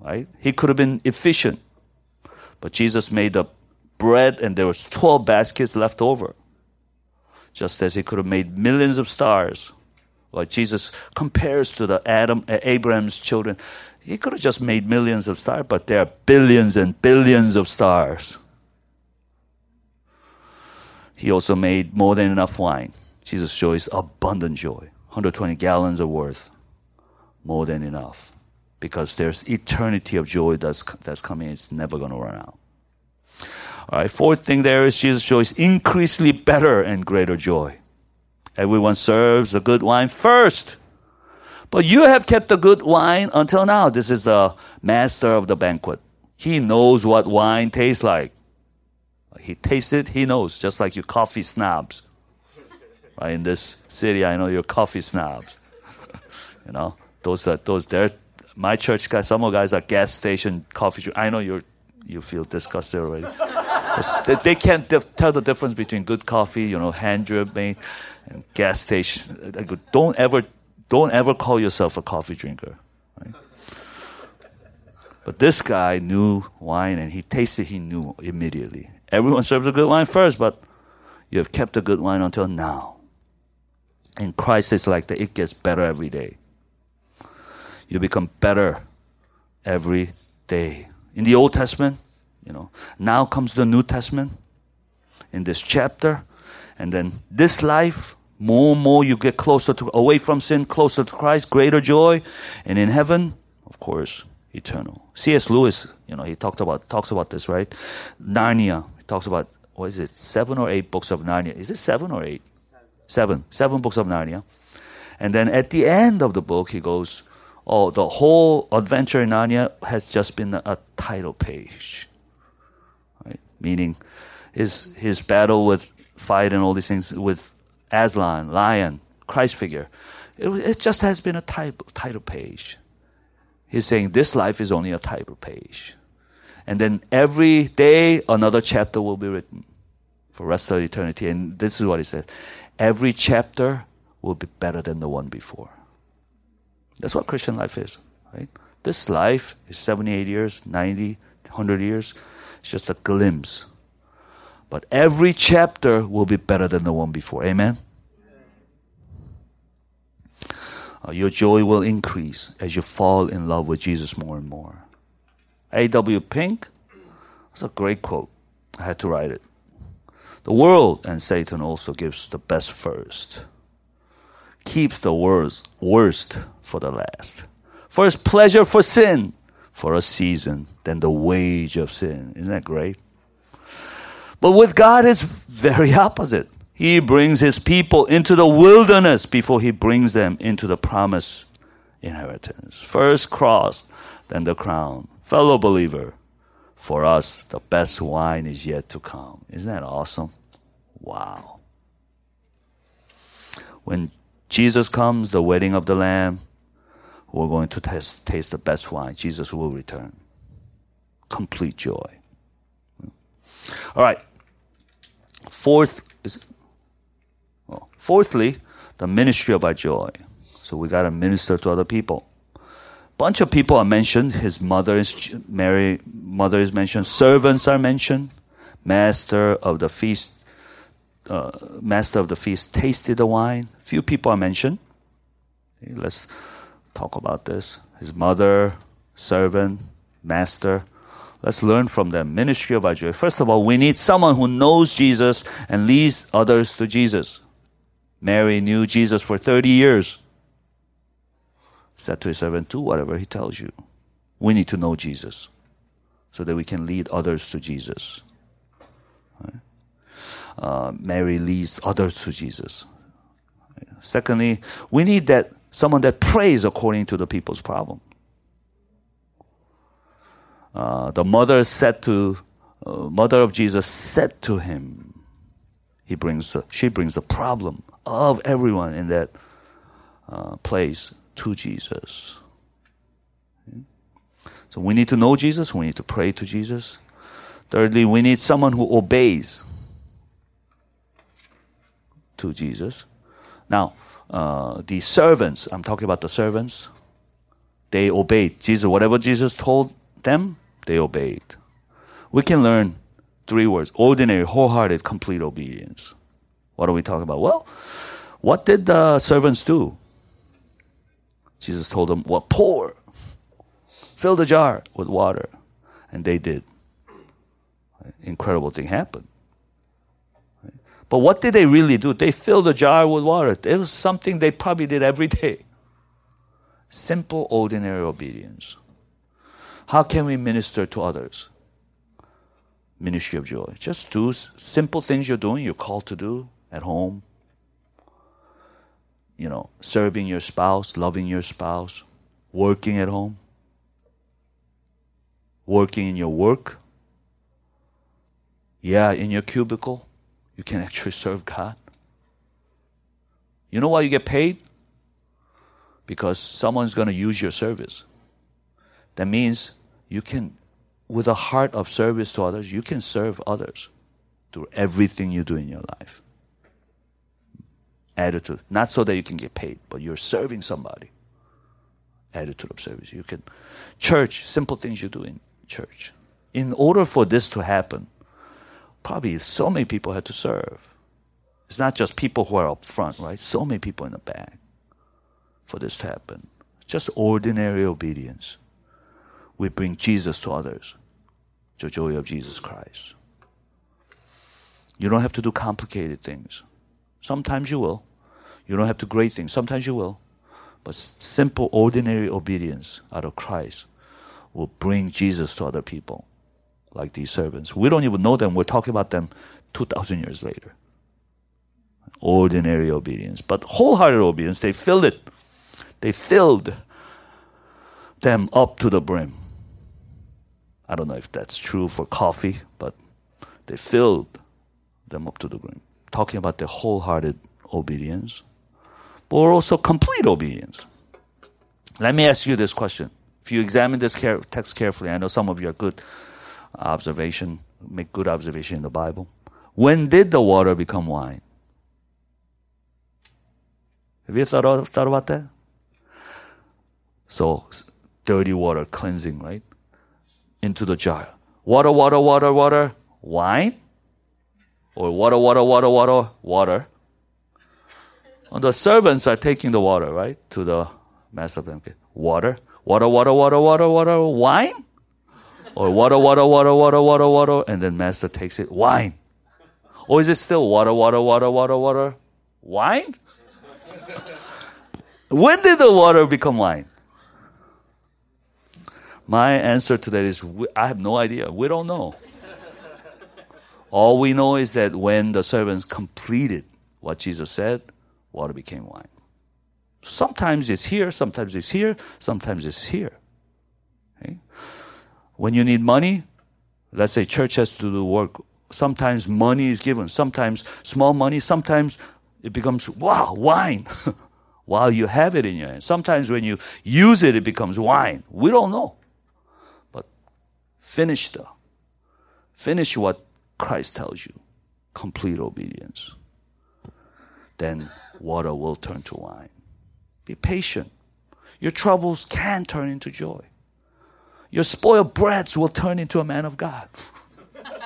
right? He could have been efficient, but Jesus made the bread and there was 12 baskets left over. Just as he could have made millions of stars. Like Jesus compares to the Adam, uh, Abraham's children. He could have just made millions of stars, but there are billions and billions of stars. He also made more than enough wine. Jesus shows abundant joy. 120 gallons of worth. More than enough. Because there's eternity of joy that's, that's coming. It's never going to run out. All right, fourth thing there is Jesus shows increasingly better and greater joy. Everyone serves the good wine first. But you have kept the good wine until now. This is the master of the banquet. He knows what wine tastes like. He tastes it, he knows, just like you coffee snobs. Right, in this city, I know you're coffee snobs. you know, those are those there. My church guys, some of guys are gas station coffee. Drink. I know you're you feel disgusted already. they can't dif- tell the difference between good coffee, you know, hand drip made, and gas station. Uh, don't ever, don't ever call yourself a coffee drinker. But this guy knew wine, and he tasted. He knew immediately. Everyone serves a good wine first, but you have kept a good wine until now. In Christ, like that. It gets better every day. You become better every day. In the Old Testament, you know. Now comes the New Testament in this chapter, and then this life, more and more you get closer to away from sin, closer to Christ, greater joy, and in heaven, of course, eternal. C.S. Lewis, you know, he talked about talks about this, right? Narnia. Talks about what is it, seven or eight books of Narnia? Is it seven or eight? Seven. Seven books of Narnia. And then at the end of the book, he goes, Oh, the whole adventure in Narnia has just been a, a title page Right? meaning his his battle with fight and all these things with Aslan, lion, Christ figure. It, it just has been a type, title page. He's saying this life is only a title page. And then every day another chapter will be written for rest of eternity. And this is what he said. Every chapter will be better than the one before. That's what Christian life is, right? This life is 78 years, 90, 100 years. It's just a glimpse. But every chapter will be better than the one before. Amen? Uh, your joy will increase as you fall in love with Jesus more and more. A.W. Pink, it's a great quote. I had to write it. The world and Satan also gives the best first, keeps the worst, worst for the last. First pleasure for sin for a season, then the wage of sin. Isn't that great? But with God, it's very opposite. He brings his people into the wilderness before he brings them into the promised inheritance. First cross, then the crown. Fellow believer, for us, the best wine is yet to come. Isn't that awesome? Wow. When Jesus comes, the wedding of the Lamb, we're going to taste, taste the best wine. Jesus will return. Complete joy. All right. Fourth is well, fourthly, the ministry of our joy. So we got to minister to other people. Bunch of people are mentioned. His mother is Mary. Mother is mentioned. Servants are mentioned. Master of the feast. Uh, master of the feast tasted the wine. Few people are mentioned. Let's talk about this. His mother, servant, master. Let's learn from them. Ministry of our joy. First of all, we need someone who knows Jesus and leads others to Jesus. Mary knew Jesus for 30 years. Said to his servant, do whatever he tells you. We need to know Jesus so that we can lead others to Jesus. Right? Uh, Mary leads others to Jesus. Secondly, we need that someone that prays according to the people's problem. Uh, the mother said to uh, mother of Jesus said to him, he brings the, she brings the problem of everyone in that uh, place to Jesus. So we need to know Jesus. We need to pray to Jesus. Thirdly, we need someone who obeys to Jesus. Now, uh, the servants, I'm talking about the servants, they obeyed Jesus. Whatever Jesus told them, they obeyed. We can learn three words ordinary, wholehearted, complete obedience. What are we talking about? Well, what did the servants do? Jesus told them, Well, pour, fill the jar with water. And they did. Incredible thing happened. But what did they really do? They filled the jar with water. It was something they probably did every day. Simple, ordinary obedience. How can we minister to others? Ministry of joy. Just do simple things you're doing, you're called to do at home. You know, serving your spouse, loving your spouse, working at home, working in your work. Yeah, in your cubicle you can actually serve God. You know why you get paid? Because someone's going to use your service. That means you can, with a heart of service to others, you can serve others through everything you do in your life. Attitude. Not so that you can get paid, but you're serving somebody. Attitude of service. You can, church, simple things you do in church. In order for this to happen, probably so many people had to serve. It's not just people who are up front, right? So many people in the back for this to happen. Just ordinary obedience. We bring Jesus to others. The joy of Jesus Christ. You don't have to do complicated things. Sometimes you will. You don't have to great things. Sometimes you will. But simple, ordinary obedience out of Christ will bring Jesus to other people like these servants. We don't even know them. We're talking about them 2,000 years later. Ordinary obedience. But wholehearted obedience, they filled it. They filled them up to the brim. I don't know if that's true for coffee, but they filled them up to the brim. Talking about the wholehearted obedience. but also complete obedience. Let me ask you this question. If you examine this care- text carefully, I know some of you are good observation, make good observation in the Bible. When did the water become wine? Have you thought, thought about that? So, dirty water, cleansing, right? Into the jar. Water, water, water, water, wine? Or water, water, water, water, water. And the servants are taking the water, right? To the master banquet. Water, water, water, water, water, water, wine? Or water, water, water, water, water, water, and then master takes it, wine. Or is it still water, water, water, water, water, wine? when did the water become wine? My answer to that is I have no idea. We don't know. All we know is that when the servants completed what Jesus said, water became wine. Sometimes it's here, sometimes it's here, sometimes it's here. Okay? When you need money, let's say church has to do work. Sometimes money is given, sometimes small money, sometimes it becomes, wow, wine. While you have it in your hand. Sometimes when you use it, it becomes wine. We don't know. But finish the, finish what Christ tells you. Complete obedience. Then water will turn to wine. Be patient. Your troubles can turn into joy. Your spoiled brats will turn into a man of God.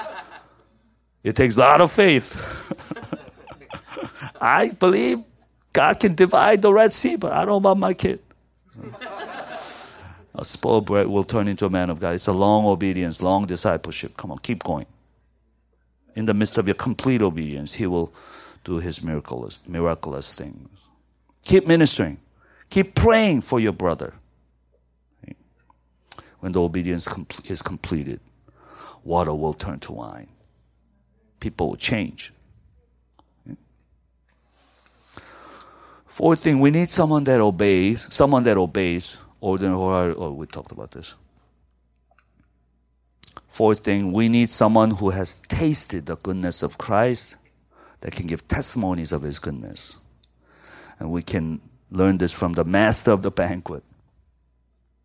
it takes a lot of faith. I believe God can divide the Red Sea, but I don't about my kid a spoiled brat will turn into a man of God. It's a long obedience, long discipleship. Come on, keep going. In the midst of your complete obedience, He will do His miraculous, miraculous things. Keep ministering. Keep praying for your brother. When the obedience is completed, water will turn to wine. People will change. Fourth thing, we need someone that obeys, someone that obeys ordinary or, we talked about this. Fourth thing, we need someone who has tasted the goodness of Christ that can give testimonies of his goodness. And we can learn this from the master of the banquet.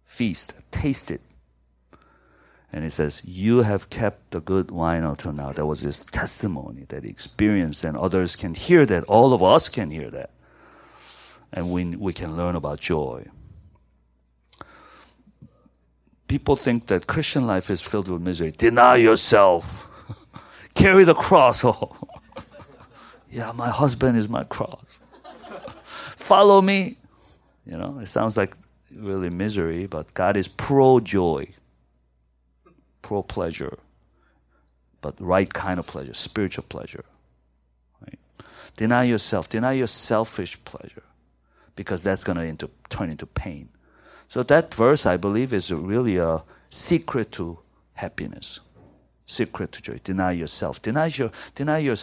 Feast, taste it. And he says, You have kept the good wine until now. That was his testimony that he experienced, and others can hear that. All of us can hear that. And we, we can learn about joy people think that Christian life is filled with misery. Deny yourself. Carry the cross. Oh. yeah, my husband is my cross. Follow me. You know, it sounds like really misery, but God is pro joy, pro pleasure, but right kind of pleasure, spiritual pleasure. Right? Deny yourself, deny your selfish pleasure, because that's going to turn into pain. So that verse, I believe, is really a secret to happiness, secret to joy. Deny yourself, deny your, deny your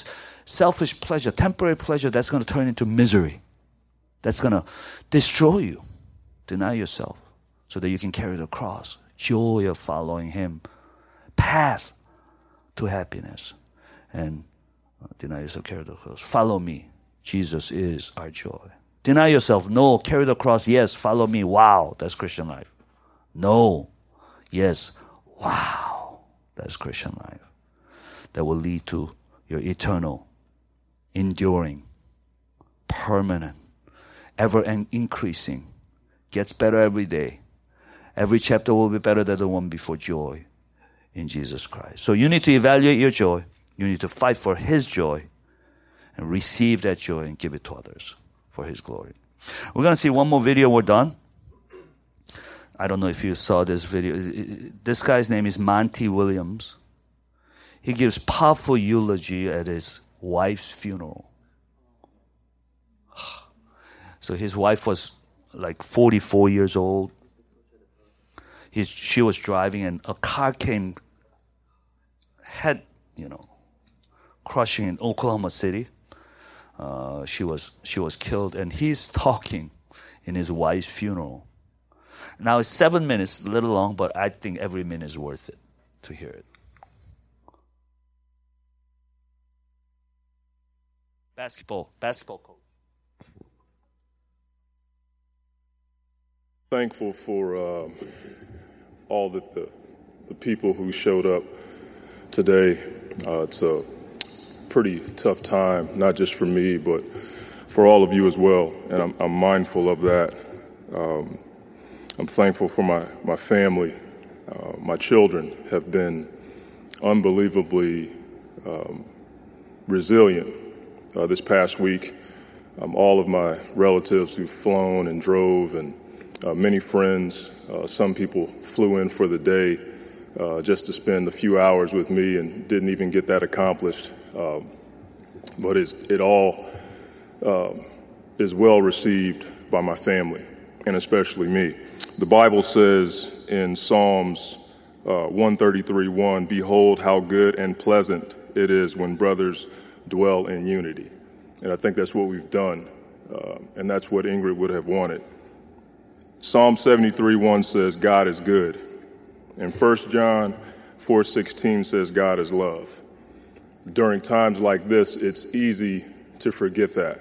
selfish pleasure, temporary pleasure that's going to turn into misery, that's going to destroy you. Deny yourself so that you can carry the cross, joy of following Him, path to happiness, and uh, deny yourself, carry the cross. Follow me. Jesus is our joy. Deny yourself. No. Carry the cross. Yes. Follow me. Wow. That's Christian life. No. Yes. Wow. That's Christian life. That will lead to your eternal, enduring, permanent, ever increasing, gets better every day. Every chapter will be better than the one before joy in Jesus Christ. So you need to evaluate your joy. You need to fight for His joy and receive that joy and give it to others for His glory. We're going to see one more video. We're done. I don't know if you saw this video. This guy's name is Monty Williams. He gives powerful eulogy at his wife's funeral. So his wife was like 44 years old. He, she was driving, and a car came, head, you know, crushing in Oklahoma City. Uh, she was she was killed, and he's talking in his wife's funeral. Now it's seven minutes, a little long, but I think every minute is worth it to hear it. Basketball, basketball coach. Thankful for uh, all that the, the people who showed up today. Uh, a pretty tough time, not just for me, but for all of you as well. And I'm, I'm mindful of that. Um, I'm thankful for my, my family. Uh, my children have been unbelievably um, resilient uh, this past week. Um, all of my relatives who've flown and drove, and uh, many friends. Uh, some people flew in for the day uh, just to spend a few hours with me and didn't even get that accomplished. Um, but it all um, is well received by my family, and especially me. The Bible says in Psalms uh, 133 1, Behold, how good and pleasant it is when brothers dwell in unity. And I think that's what we've done, uh, and that's what Ingrid would have wanted. Psalm 73 1 says, God is good. And 1 John 4:16 says God is love. During times like this, it's easy to forget that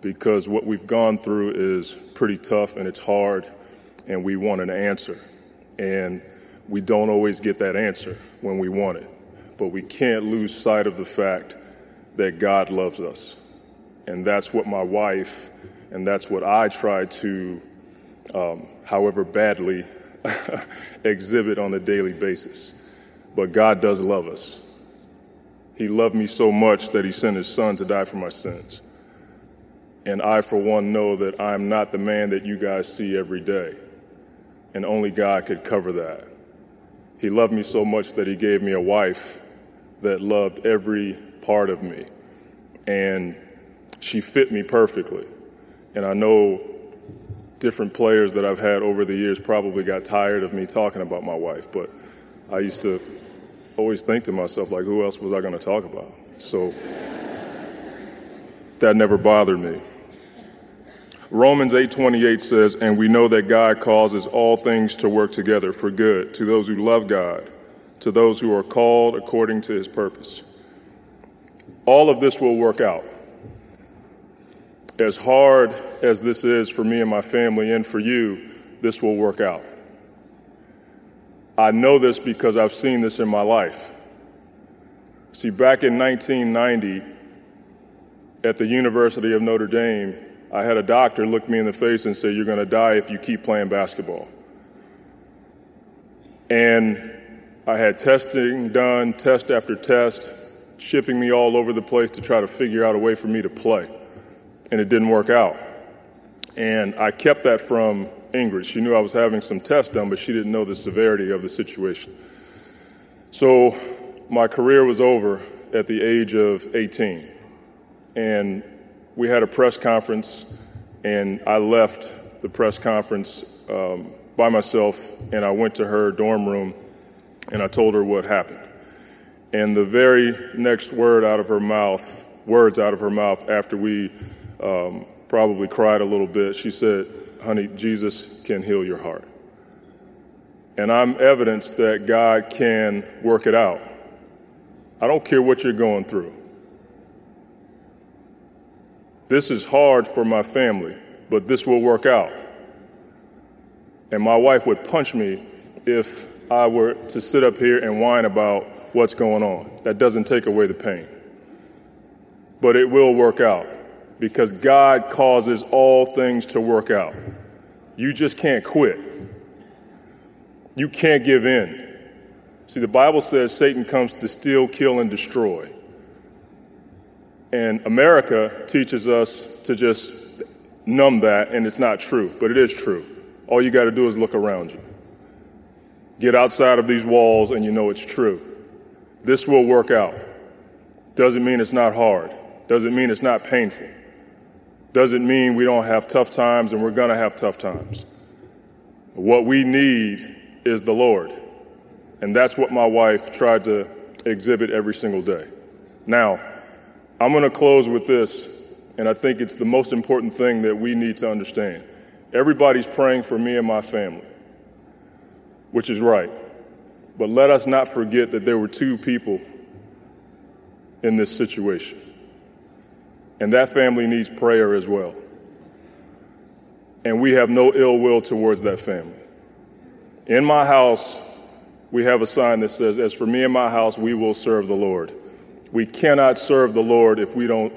because what we've gone through is pretty tough and it's hard and we want an answer. And we don't always get that answer when we want it. But we can't lose sight of the fact that God loves us. And that's what my wife and that's what I try to, um, however badly, exhibit on a daily basis. But God does love us. He loved me so much that He sent His Son to die for my sins. And I, for one, know that I'm not the man that you guys see every day. And only God could cover that. He loved me so much that He gave me a wife that loved every part of me. And she fit me perfectly. And I know different players that I've had over the years probably got tired of me talking about my wife, but I used to always think to myself, like, who else was I going to talk about? So that never bothered me. Romans 8:28 says, "And we know that God causes all things to work together for good to those who love God, to those who are called according to his purpose." All of this will work out as hard as this is for me and my family and for you, this will work out. I know this because I've seen this in my life. See, back in 1990, at the University of Notre Dame, I had a doctor look me in the face and say, You're going to die if you keep playing basketball. And I had testing done, test after test, shipping me all over the place to try to figure out a way for me to play and it didn't work out. And I kept that from Ingrid. She knew I was having some tests done, but she didn't know the severity of the situation. So my career was over at the age of 18. And we had a press conference, and I left the press conference um, by myself, and I went to her dorm room, and I told her what happened. And the very next word out of her mouth, words out of her mouth after we um, probably cried a little bit. She said, Honey, Jesus can heal your heart. And I'm evidence that God can work it out. I don't care what you're going through. This is hard for my family, but this will work out. And my wife would punch me if I were to sit up here and whine about what's going on. That doesn't take away the pain. But it will work out because God causes all things to work out. You just can't quit. You can't give in. See, the Bible says Satan comes to steal, kill, and destroy. And America teaches us to just numb that, and it's not true, but it is true. All you got to do is look around you. Get outside of these walls, and you know it's true. This will work out. Doesn't mean it's not hard, doesn't mean it's not painful doesn't mean we don't have tough times and we're going to have tough times. What we need is the Lord. And that's what my wife tried to exhibit every single day. Now, I'm going to close with this, and I think it's the most important thing that we need to understand. Everybody's praying for me and my family, which is right. But let us not forget that there were two people in this situation. And that family needs prayer as well. and we have no ill will towards that family. In my house, we have a sign that says, As for me and my house, we will serve the Lord. We cannot serve the Lord if we don't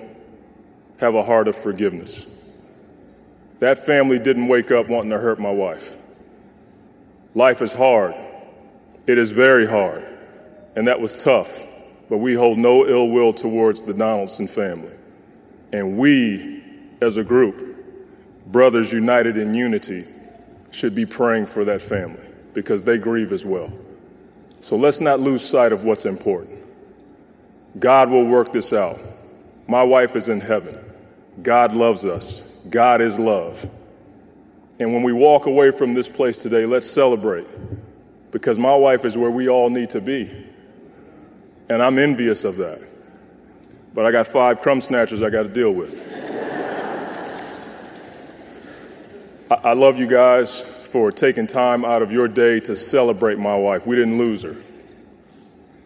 have a heart of forgiveness. That family didn't wake up wanting to hurt my wife. Life is hard. It is very hard. And that was tough. But we hold no ill will towards the Donaldson family. And we, as a group, brothers united in unity, should be praying for that family because they grieve as well. So let's not lose sight of what's important. God will work this out. My wife is in heaven. God loves us. God is love. And when we walk away from this place today, let's celebrate because my wife is where we all need to be. And I'm envious of that. But I got five crumb snatchers I got to deal with. I, I love you guys for taking time out of your day to celebrate my wife. We didn't lose her.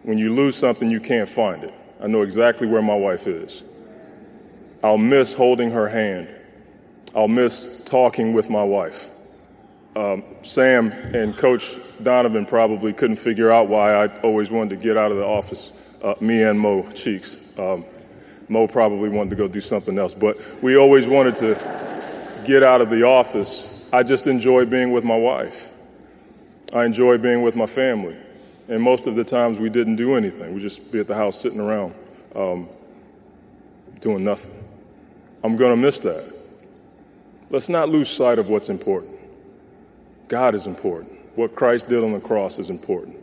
When you lose something, you can't find it. I know exactly where my wife is. I'll miss holding her hand. I'll miss talking with my wife. Um, Sam and Coach Donovan probably couldn't figure out why I always wanted to get out of the office, uh, me and Mo Cheeks. Um, Mo probably wanted to go do something else, but we always wanted to get out of the office. I just enjoy being with my wife. I enjoy being with my family. And most of the times we didn't do anything. We just be at the house sitting around um, doing nothing. I'm going to miss that. Let's not lose sight of what's important. God is important. What Christ did on the cross is important.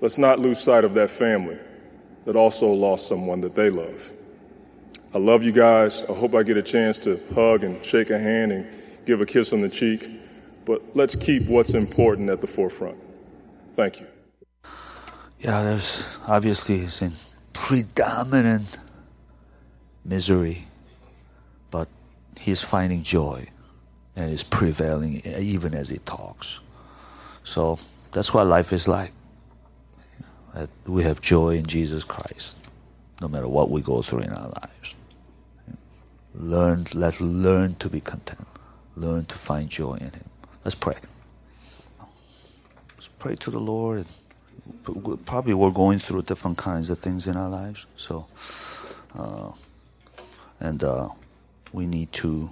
Let's not lose sight of that family that also lost someone that they love. I love you guys. I hope I get a chance to hug and shake a hand and give a kiss on the cheek. But let's keep what's important at the forefront. Thank you. Yeah, there's obviously in predominant misery, but he's finding joy and is prevailing even as he talks. So that's what life is like. We have joy in Jesus Christ, no matter what we go through in our lives. Learn, let's learn to be content. Learn to find joy in Him. Let's pray. Let's pray to the Lord. Probably we're going through different kinds of things in our lives. So, uh, and uh, we need to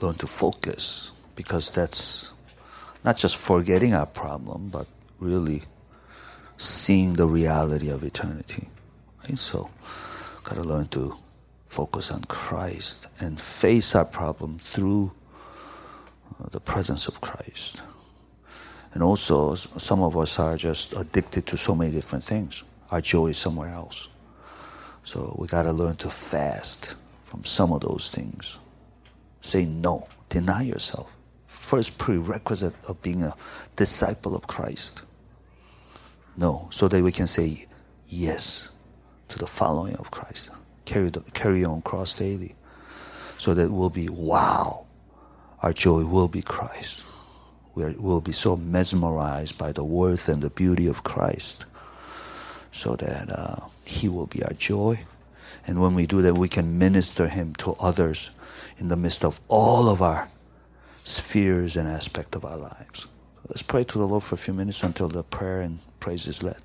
learn to focus because that's not just forgetting our problem, but really seeing the reality of eternity. Right? So, gotta learn to focus on Christ and face our problem through uh, the presence of Christ. And also, some of us are just addicted to so many different things. Our joy is somewhere else. So we got to learn to fast from some of those things. Say no, deny yourself. First prerequisite of being a disciple of Christ. No, so that we can say yes to the following of Christ. Carry, on cross daily. So that we'll be, wow, our joy will be Christ. We will be so mesmerized by the worth and the beauty of Christ so that uh, He will be our joy. And when we do that, we can minister Him to others in the midst of all of our spheres and aspects of our lives. Let's pray to the Lord for a few minutes until the prayer and praise is led.